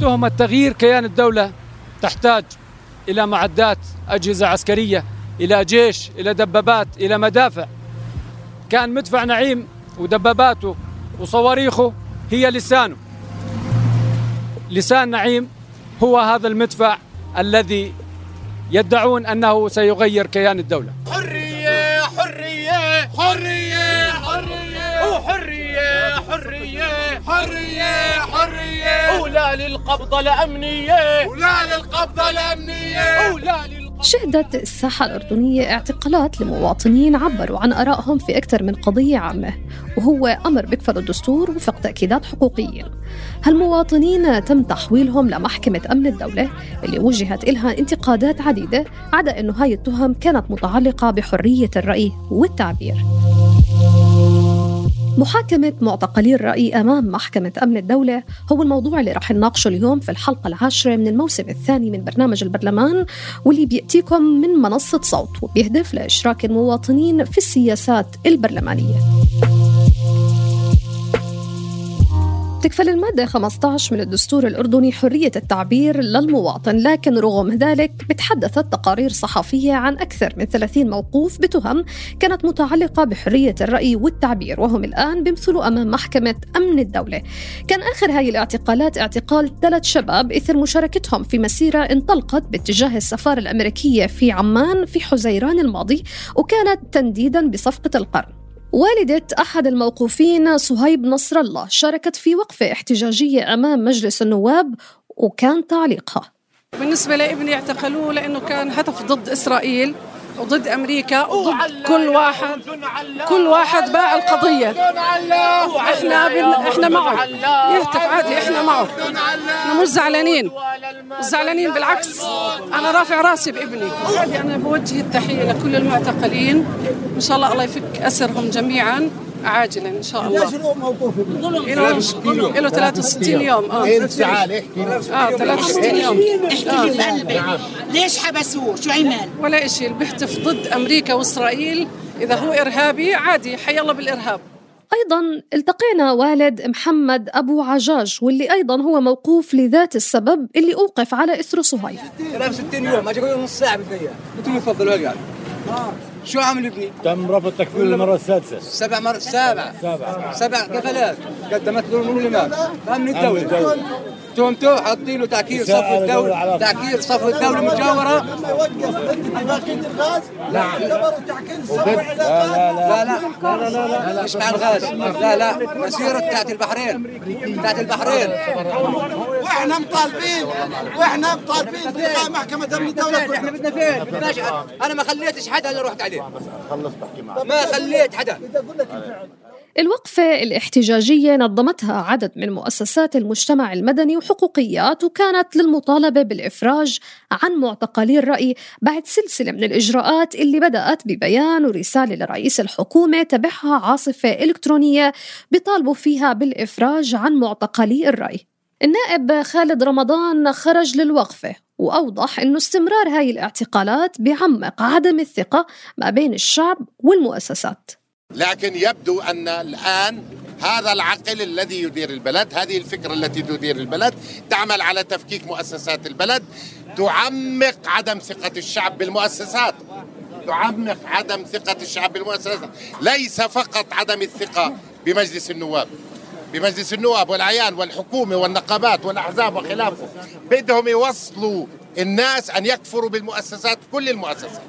تهمة تغيير كيان الدولة تحتاج إلى معدات أجهزة عسكرية إلى جيش إلى دبابات إلى مدافع. كان مدفع نعيم ودباباته وصواريخه هي لسانه. لسان نعيم هو هذا المدفع الذي يدعون أنه سيغير كيان الدولة. حرية حرية حرية حرية. وحرية حرية حرية حرية. ولا للقبضة الأمنية ولا للقبضة الأمنية ولا للقبضة شهدت الساحة الأردنية اعتقالات لمواطنين عبروا عن آرائهم في أكثر من قضية عامة وهو أمر بكفل الدستور وفق تأكيدات حقوقية هالمواطنين تم تحويلهم لمحكمة أمن الدولة اللي وجهت إلها انتقادات عديدة عدا أنه هاي التهم كانت متعلقة بحرية الرأي والتعبير. محاكمة معتقلي الرأي أمام محكمة أمن الدولة هو الموضوع اللي رح نناقشه اليوم في الحلقة العاشرة من الموسم الثاني من برنامج البرلمان واللي بيأتيكم من منصة صوت وبيهدف لإشراك المواطنين في السياسات البرلمانية. تكفل المادة 15 من الدستور الأردني حرية التعبير للمواطن لكن رغم ذلك بتحدثت تقارير صحفية عن أكثر من 30 موقوف بتهم كانت متعلقة بحرية الرأي والتعبير وهم الآن بيمثلوا أمام محكمة أمن الدولة. كان آخر هاي الاعتقالات اعتقال ثلاث شباب إثر مشاركتهم في مسيرة انطلقت باتجاه السفارة الأمريكية في عمان في حزيران الماضي وكانت تنديدا بصفقة القرن. والدة أحد الموقوفين صهيب نصر الله شاركت في وقفة احتجاجية أمام مجلس النواب وكان تعليقها. بالنسبة لابني اعتقلوه لأنه كان هدف ضد إسرائيل. وضد أمريكا وضد كل واحد. كل واحد باع القضية. إحنا بن... إحنا معه. يهتف عادي إحنا معه. إحنا مش زعلانين. مش زعلانين بالعكس. أنا رافع راسي بابني. أنا بوجه التحية لكل المعتقلين. إن شاء الله الله يفك أسرهم جميعا. عاجلا إن شاء الله. له له 63 يوم. آه. آه 63 يوم. احكي لي بقلبك ليش حبسوه؟ شو عمل؟ ولا شيء اللي بيهتف ضد أمريكا وإسرائيل. إذا هو إرهابي عادي. حي الله بالإرهاب. أيضا التقينا والد محمد أبو عجاج واللي أيضا هو موقوف لذات السبب اللي أوقف على إثر صهيب 63 يوم. أقول نص ساعه بالفيا قلت له يفضل اقعد شو عامل ابني؟ تم رفض تكفيره المرة السادسة. سبع مرة سابع. سبع. سبع كفالات قدمت له من الإمام. أمن الدولة. تهمته حاطين له تعكير صف الدولة. تعكير صف الدولة مجاورة. لما يوقف لا. لا لا لا لا لا لا مش مع الغاز. لا لا. مسيرة بتاعت البحرين. بتاعت البحرين. وإحنا مطالبين. وإحنا مطالبين. محكمة أمن الدولة. إحنا بدنا فين؟ أنا ما خليتش حدا اللي رحت عليه. ما خليت حدا. الوقفة الاحتجاجية نظمتها عدد من مؤسسات المجتمع المدني وحقوقيات وكانت للمطالبة بالإفراج عن معتقلي الرأي بعد سلسلة من الإجراءات اللي بدأت ببيان ورسالة لرئيس الحكومة تبعها عاصفة إلكترونية بيطالبوا فيها بالإفراج عن معتقلي الرأي. النائب خالد رمضان خرج للوقفة وأوضح أنه استمرار هاي الاعتقالات بيعمق عدم الثقة ما بين الشعب والمؤسسات. لكن يبدو أن الآن هذا العقل الذي يدير البلد هذه الفكرة التي تدير البلد تعمل على تفكيك مؤسسات البلد تعمق عدم ثقة الشعب بالمؤسسات. تعمق عدم ثقة الشعب بالمؤسسات. ليس فقط عدم الثقة بمجلس النواب. بمجلس النواب والعيان والحكومة والنقابات والأحزاب وخلافه. بدهم يوصلوا الناس أن يكفروا بالمؤسسات كل المؤسسات.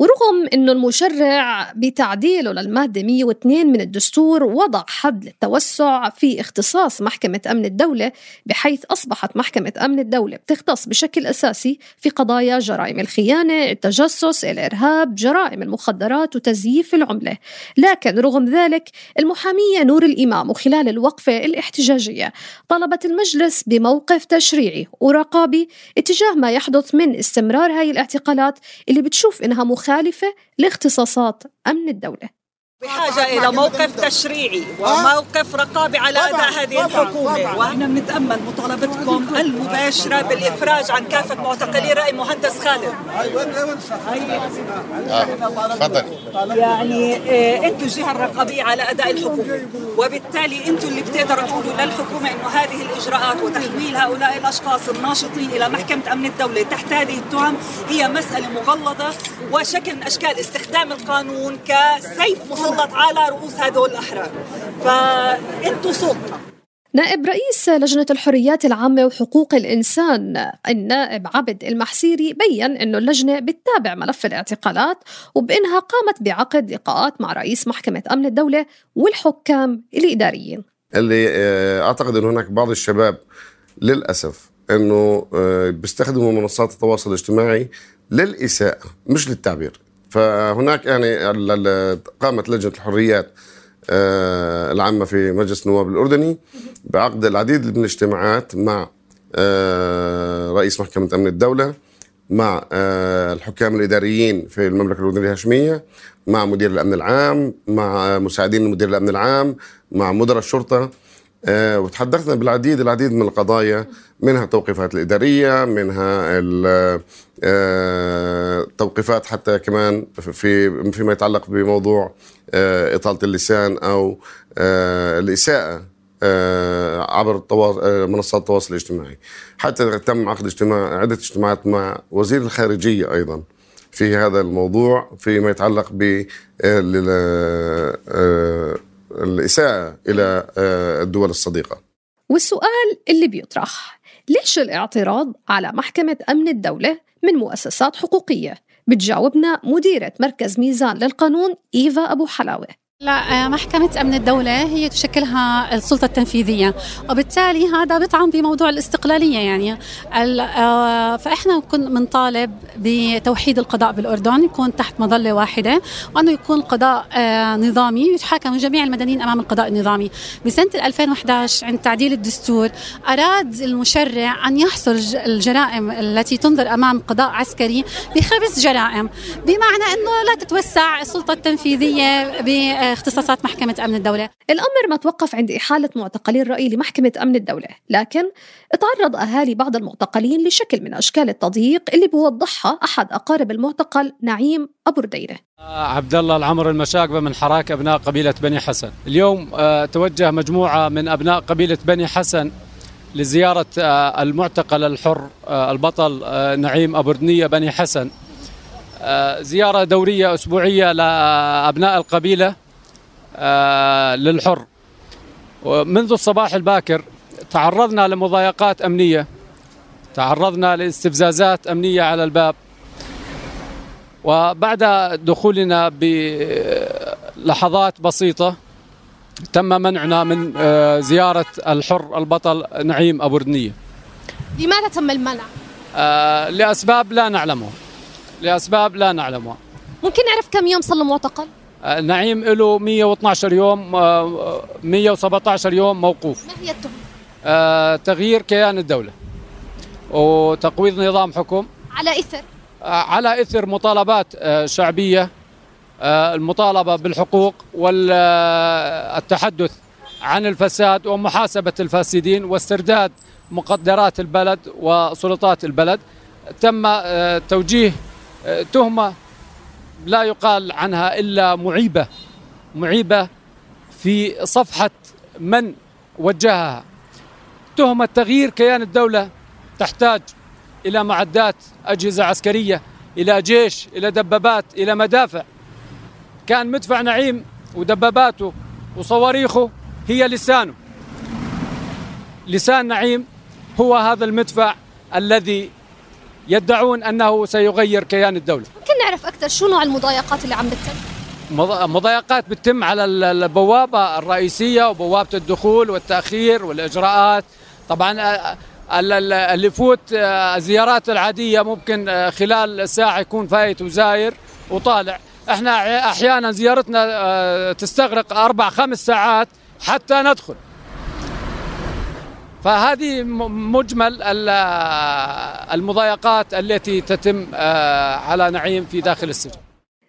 ورغم أنه المشرع بتعديله للمادة 102 من الدستور وضع حد للتوسع في اختصاص محكمة أمن الدولة بحيث أصبحت محكمة أمن الدولة بتختص بشكل أساسي في قضايا جرائم الخيانة التجسس الإرهاب جرائم المخدرات وتزييف العملة. لكن رغم ذلك المحامية نور الإمام وخلال الوقفة الاحتجاجية طلبت المجلس بموقف تشريعي ورقابي اتجاه ما يحدث من استمرار هاي الاعتقالات اللي بتشوف إنها مخالفة لاختصاصات أمن الدولة. بحاجة إلى موقف تشريعي وموقف رقابي على أداء هذه الحكومة. وإحنا بنتأمل مطالبتكم المباشرة بالإفراج عن كافة معتقلي رأي مهندس خالد. تفضلي. يعني إيه أنتم الجهة الرقابية على أداء الحكومة. وبالتالي أنتم اللي بتقدروا تقولوا للحكومة إنه هذه الإجراءات وتحويل هؤلاء الأشخاص الناشطين إلى محكمة أمن الدولة تحت هذه التهم هي مسألة مغلظة وشكل من أشكال استخدام القانون كسيف مسلط تسلط على رؤوس هذول الأحرار. فأنتوا سلطة نائب رئيس لجنة الحريات العامة وحقوق الإنسان النائب عبد المحسيري بين أنه اللجنة بتتابع ملف الاعتقالات وبأنها قامت بعقد لقاءات مع رئيس محكمة أمن الدولة والحكام الإداريين. اللي آه، أعتقد أن هناك بعض الشباب للأسف أنه آه، بيستخدموا منصات التواصل الاجتماعي للإساءة مش للتعبير. فهناك يعني قامت لجنة الحريات آه، العامة في مجلس النواب الأردني بعقد العديد من الاجتماعات مع آه، رئيس محكمة أمن الدولة مع آه، الحكام الإداريين في المملكة الأردنية الهاشمية مع مدير الأمن العام مع مساعدين مدير الأمن العام مع مدراء الشرطة. وتحدثنا بالعديد العديد من القضايا منها التوقيفات الإدارية منها توقيفات حتى كمان في فيما يتعلق بموضوع آه، إطالة اللسان أو آه، الإساءة آه، عبر منصات التواصل الاجتماعي. حتى تم عقد اجتماع عدة اجتماعات مع وزير الخارجية أيضا في هذا الموضوع فيما يتعلق ب الإساءة إلى الدول الصديقة. والسؤال اللي بيطرح ليش الاعتراض على محكمة أمن الدولة من مؤسسات حقوقية. بتجاوبنا مديرة مركز ميزان للقانون إيفا أبو حلاوة. لا آه، محكمة أمن الدولة هي تشكلها السلطة التنفيذية. وبالتالي هذا بيطعن بموضوع الاستقلالية يعني. آه، فإحنا كنا بنطالب بتوحيد القضاء بالأردن يكون تحت مظلة واحدة وأنه يكون قضاء آه، نظامي يتحاكم جميع المدنيين أمام القضاء النظامي. بسنة 2011 عند تعديل الدستور أراد المشرع أن يحصر الجرائم التي تنظر أمام قضاء عسكري بخمس جرائم. بمعنى أنه لا تتوسع السلطة التنفيذية اختصاصات محكمة أمن الدولة. الأمر ما توقف عند إحالة معتقلي الرأي لمحكمة أمن الدولة لكن تعرض أهالي بعض المعتقلين لشكل من أشكال التضييق اللي بوضحها أحد أقارب المعتقل نعيم أبو رديرة. عبد الله العمر المشاقبة من حراك أبناء قبيلة بني حسن. اليوم آه، توجه مجموعة من أبناء قبيلة بني حسن لزيارة آه، المعتقل الحر آه، البطل نعيم أبو ردنية بني حسن. زيارة دورية أسبوعية لأبناء القبيلة. آه، للحر. ومنذ الصباح الباكر تعرضنا لمضايقات أمنية. تعرضنا لاستفزازات أمنية على الباب. وبعد دخولنا بلحظات بسيطة تم منعنا من آه، زيارة الحر البطل نعيم أبو ردنية. لماذا تم المنع؟ آه، لأسباب لا نعلمها. لأسباب لا نعلمها. ممكن نعرف كم يوم صار المعتقل؟ آه، نعيم له 112 يوم 117 آه، يوم موقوف. ما هي التهم؟ آه، تغيير كيان الدولة وتقويض نظام حكم. على إثر؟ على إثر مطالبات شعبية المطالبة بالحقوق والتحدث عن الفساد ومحاسبة الفاسدين واسترداد مقدرات البلد وسلطات البلد. تم توجيه تهمة لا يقال عنها إلا معيبة معيبة في صفحة من وجهها. تهمه تغيير كيان الدولة تحتاج إلى معدات أجهزة عسكرية إلى جيش إلى دبابات إلى مدافع. كان مدفع نعيم ودباباته وصواريخه هي لسانه. لسان نعيم هو هذا المدفع الذي يدعون أنه سيغير كيان الدولة. أكثر شو نوع المضايقات اللي عم بتتم؟ مضايقات بتتم على البوابة الرئيسية وبوابة الدخول والتأخير والإجراءات. طبعا اللي يفوت الزيارات العادية ممكن خلال ساعة يكون فايت وزاير وطالع. إحنا أحيانا زيارتنا تستغرق أربع خمس ساعات حتى ندخل. فهذه مجمل المضايقات التي تتم على نعيم في داخل السجن.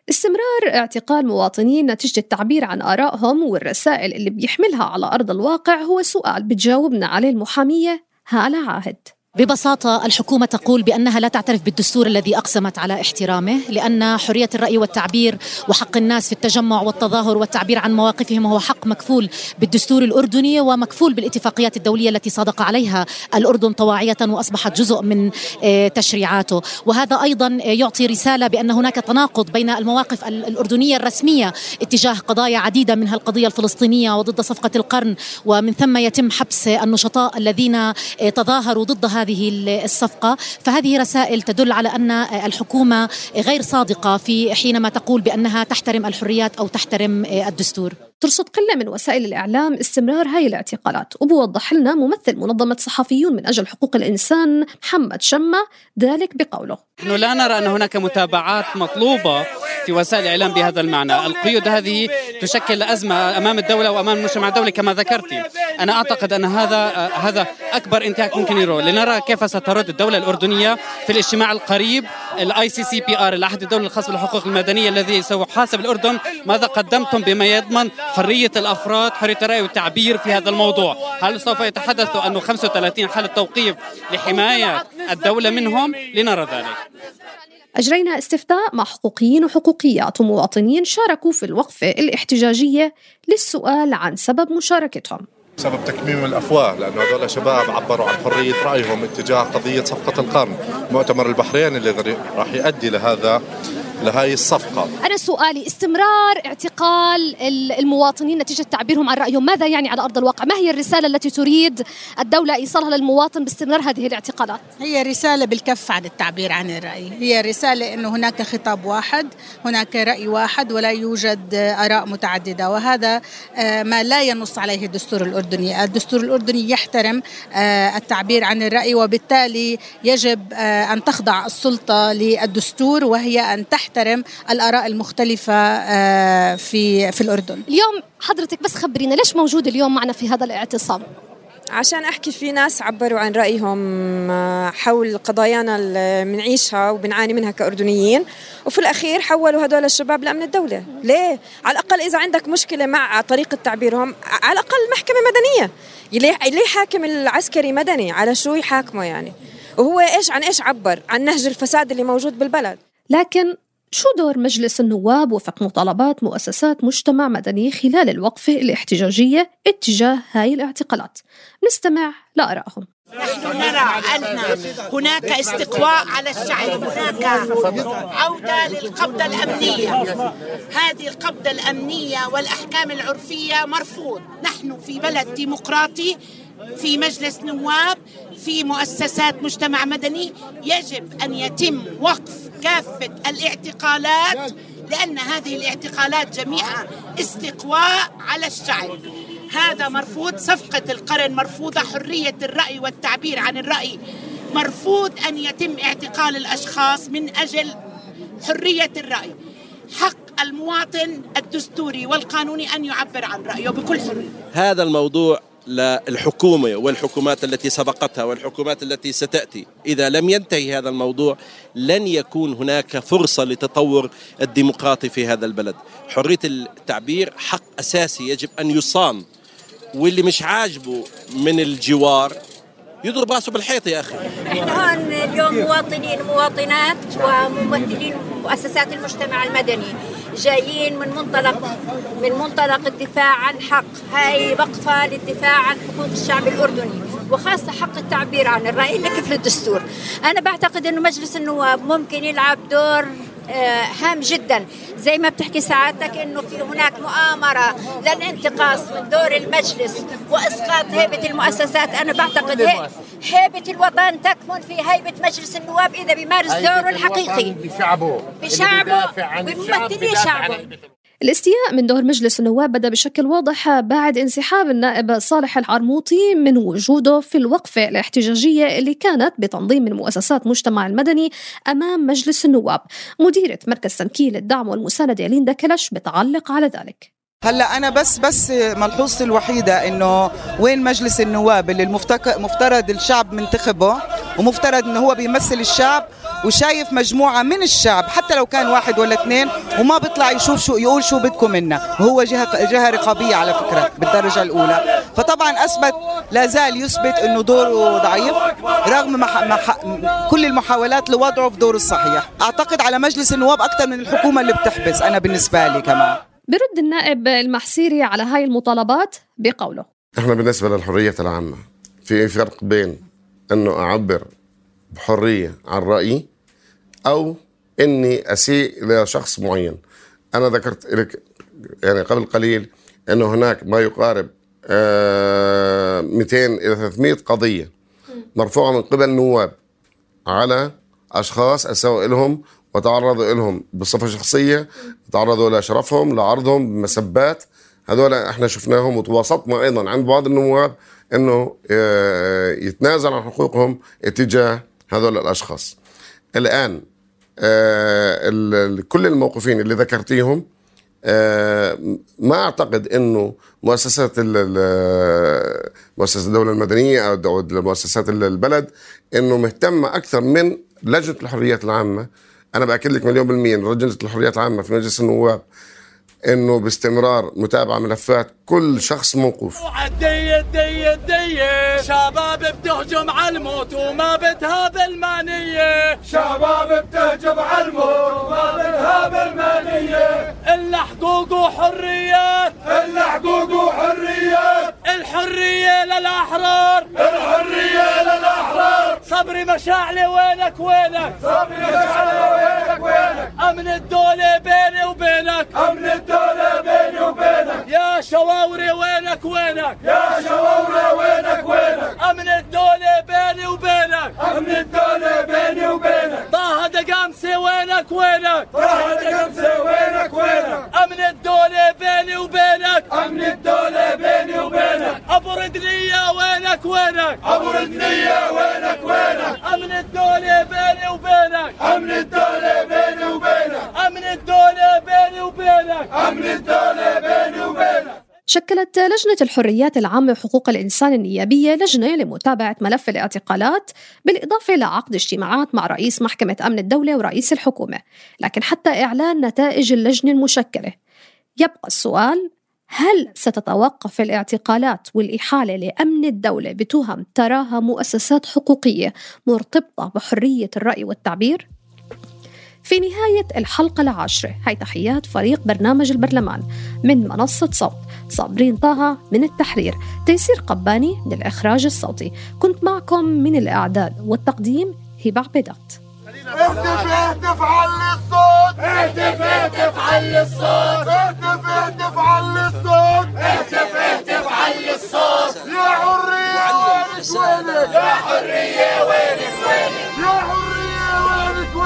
استمرار اعتقال مواطنين نتيجة التعبير عن آرائهم والرسائل اللي بيحملها على أرض الواقع هو سؤال بتجاوبنا عليه المحامية هالة عاهد. ببساطة الحكومة تقول بأنها لا تعترف بالدستور الذي أقسمت على احترامه لأن حرية الرأي والتعبير وحق الناس في التجمع والتظاهر والتعبير عن مواقفهم هو حق مكفول بالدستور الأردني ومكفول بالاتفاقيات الدولية التي صادق عليها الأردن طواعية وأصبحت جزء من آه، تشريعاته. وهذا أيضا يعطي رسالة بأن هناك تناقض بين المواقف الأردنية الرسمية اتجاه قضايا عديدة منها القضية الفلسطينية وضد صفقة القرن ومن ثم يتم حبس النشطاء الذين آه، تظاهروا ضد هذه الصفقة. فهذه رسائل تدل على أن الحكومة غير صادقة في حينما تقول بأنها تحترم الحريات أو تحترم الدستور. ترصد قلة من وسائل الإعلام استمرار هاي الاعتقالات وبوضح لنا ممثل منظمة صحفيون من أجل حقوق الإنسان محمد شمة ذلك بقوله. نحن لا نرى أن هناك متابعات مطلوبة في وسائل الإعلام بهذا المعنى. القيود هذه تشكل أزمة أمام الدولة وأمام المجتمع الدولي كما ذكرت. أنا أعتقد أن هذا هذا أكبر انتهاك ممكن يروه. لنرى كيف سترد الدولة الأردنية في الاجتماع القريب ال ICCPR العهد الدولي الخاص بالحقوق المدنية الذي سوف يحاسب الأردن ماذا قدمتم بما يضمن حرية الأفراد حرية الرأي والتعبير في هذا الموضوع. هل سوف يتحدثوا انه 35 حالة توقيف لحماية الدولة منهم؟ لنرى ذلك. أجرينا استفتاء مع حقوقيين وحقوقيات ومواطنين شاركوا في الوقفة الاحتجاجية للسؤال عن سبب مشاركتهم. بسبب تكميم الأفواه لأنه هذول شباب عبروا عن حرية رأيهم اتجاه قضية صفقة القرن. مؤتمر البحرين الذي راح يؤدي لهذا لهي الصفقة. أنا سؤالي استمرار اعتقال المواطنين نتيجة تعبيرهم عن رأيهم ماذا يعني على أرض الواقع؟ ما هي الرسالة التي تريد الدولة إيصالها للمواطن باستمرار هذه الاعتقالات؟ هي رسالة بالكف عن التعبير عن الرأي. هي رسالة أنه هناك خطاب واحد هناك رأي واحد ولا يوجد آراء متعددة وهذا آه، ما لا ينص عليه الدستور الأردني. الدستور الأردني يحترم آه، التعبير عن الرأي وبالتالي يجب آه، أن تخضع السلطة للدستور وهي أن تحت تحترم الآراء المختلفة آه، في في الأردن. اليوم حضرتك بس خبرينا ليش موجود اليوم معنا في هذا الاعتصام؟ عشان أحكي في ناس عبروا عن رأيهم آه، حول قضايانا اللي بنعيشها وبنعاني منها كأردنيين. وفي الأخير حولوا هدول الشباب لأمن الدولة. ليه؟ على الأقل إذا عندك مشكلة مع طريقة تعبيرهم على الأقل محكمة مدنية. ليه حاكم العسكري مدني؟ على شو يحاكمه يعني؟ وهو إيش عن إيش عبر؟ عن نهج الفساد اللي موجود بالبلد. لكن شو دور مجلس النواب وفق مطالبات مؤسسات مجتمع مدني خلال الوقفة الاحتجاجية اتجاه هاي الاعتقالات؟ نستمع لآرائهم نحن نرى أن هناك استقواء على الشعب هناك عودة للقبضة الأمنية. هذه القبضة الأمنية والأحكام العرفية مرفوض. نحن في بلد ديمقراطي في مجلس نواب في مؤسسات مجتمع مدني. يجب أن يتم وقف كافة الاعتقالات لأن هذه الاعتقالات جميعها استقواء على الشعب. هذا مرفوض. صفقة القرن مرفوضة حرية الرأي والتعبير عن الرأي. مرفوض أن يتم اعتقال الأشخاص من أجل حرية الرأي. حق المواطن الدستوري والقانوني أن يعبر عن رأيه بكل حرية. هذا الموضوع للحكومة والحكومات التي سبقتها والحكومات التي ستأتي إذا لم ينتهي هذا الموضوع لن يكون هناك فرصة لتطور الديمقراطي في هذا البلد. حرية التعبير حق أساسي يجب أن يصان واللي مش عاجبه من الجوار يضرب راسه بالحيط يا أخي. إحنا هون اليوم مواطنين مواطنات وممثلين مؤسسات المجتمع المدني جايين من منطلق من منطلق الدفاع عن حق. هاي وقفة للدفاع عن حقوق الشعب الأردني وخاصة حق التعبير عن الرأي. اللي كيف الدستور. أنا بعتقد أنه مجلس النواب ممكن يلعب دور هام جدا. زي ما بتحكي سعادتك إنه في هناك مؤامرة للانتقاص من دور المجلس وإسقاط هيبة المؤسسات. أنا بعتقد هي- هيبة الوطن تكمن في هيبة مجلس النواب إذا بيمارس دوره الحقيقي. بشعبه. بشعبه وبممثلي شعبه. الاستياء من دور مجلس النواب بدأ بشكل واضح بعد انسحاب النائب صالح العرموطي من وجوده في الوقفة الاحتجاجية اللي كانت بتنظيم من مؤسسات مجتمع المدني أمام مجلس النواب. مديرة مركز تمكين الدعم والمساندة ليندا كلش بتعلق على ذلك. هلا أنا بس بس ملحوظتي الوحيدة إنه وين مجلس النواب اللي المفتك- مفترض الشعب منتخبه ومفترض إنه هو بيمثل الشعب وشايف مجموعة من الشعب حتى لو كان واحد ولا اثنين وما بيطلع يشوف شو يقول شو بدكم منا وهو جهه جهة رقابية على فكرة بالدرجة الأولى. فطبعا أثبت لا زال يثبت إنه دوره ضعيف رغم مح... مح... كل المحاولات لوضعه في دوره الصحيح. أعتقد على مجلس النواب أكثر من الحكومة اللي بتحبس أنا بالنسبة لي كمان. برد النائب المحسيري على هاي المطالبات بقوله. إحنا بالنسبة للحرية العامة في فرق بين إنه أعبر بحرية عن رأيي أو إني أسيء لشخص معين. أنا ذكرت لك يعني قبل قليل إنه هناك ما يقارب آه، 200 إلى 300 قضية مرفوعة من قبل نواب على أشخاص اساءوا لهم وتعرضوا لهم بصفة شخصية تعرضوا لشرفهم لعرضهم بمسبات. هذول إحنا شفناهم وتواصلنا أيضا عند بعض النواب إنه آه، يتنازل عن حقوقهم اتجاه هذول الأشخاص. الآن آه، كل الموقفين اللي ذكرتيهم آه، ما أعتقد إنه مؤسسات مؤسسة الدولة المدنية أو مؤسسات ال- البلد إنه مهتمة أكثر من لجنة الحريات العامة أنا بأكد لك مليون بالمية إن لجنه الحريات العامة في مجلس النواب إنه باستمرار متابعة ملفات كل شخص موقوف. الدية شباب بتهجم على الموت وما بتهاب المانية شباب بتهجم على الموت وما بتهاب المانية إلا حقوق وحريات. إلا حقوق وحريات. الحرية للأحرار. الحرية للأحرار. صبري مشاعلي وينك وينك؟ صبري مشاعلي وينك وينك؟ أمن الدولة بيني وبينك. أمن الدولة بيني وبينك. يا شواوري وينك وينك؟ يا شواوري وينك وينك؟ أمن الدولة بيني وبينك. أمن الدولة بيني وبينك. طه دقامسي وينك وينك؟ طه دقامسي وينك وينك؟ أمن الدولة بيني وبينك. أمن الدولة بيني وبينك. أبو ردنية وينك وينك؟ أبو ردنية وينك وينك؟ أمن الدولة بيني وبينك. أمن الدولة بيني وبينك. أمن الدولة بيني وبينك. أمن الدولة بيني وبينك شكلت لجنة الحريات العامة وحقوق الإنسان النيابية لجنة لمتابعة ملف الاعتقالات بالإضافة لعقد اجتماعات مع رئيس محكمة أمن الدولة ورئيس الحكومة لكن حتى إعلان نتائج اللجنة المشكلة يبقى السؤال هل ستتوقف الاعتقالات والإحالة لأمن الدولة بتهم تراها مؤسسات حقوقية مرتبطة بحرية الرأي والتعبير؟ في نهاية الحلقة العاشرة. هاي تحيات فريق برنامج البرلمان من منصة صوت. صابرين طه من التحرير. تيسير قباني من الإخراج الصوتي. كنت معكم من الإعداد والتقديم هبة عبيدات. اهتف اهتف على الصوت. اهتف اهتف على الصوت. اهتف اهتف على الصوت. اهتف اهتف على الصوت. يا حرية وينك؟ وينك يا حرية وينك؟ وينك يا حرية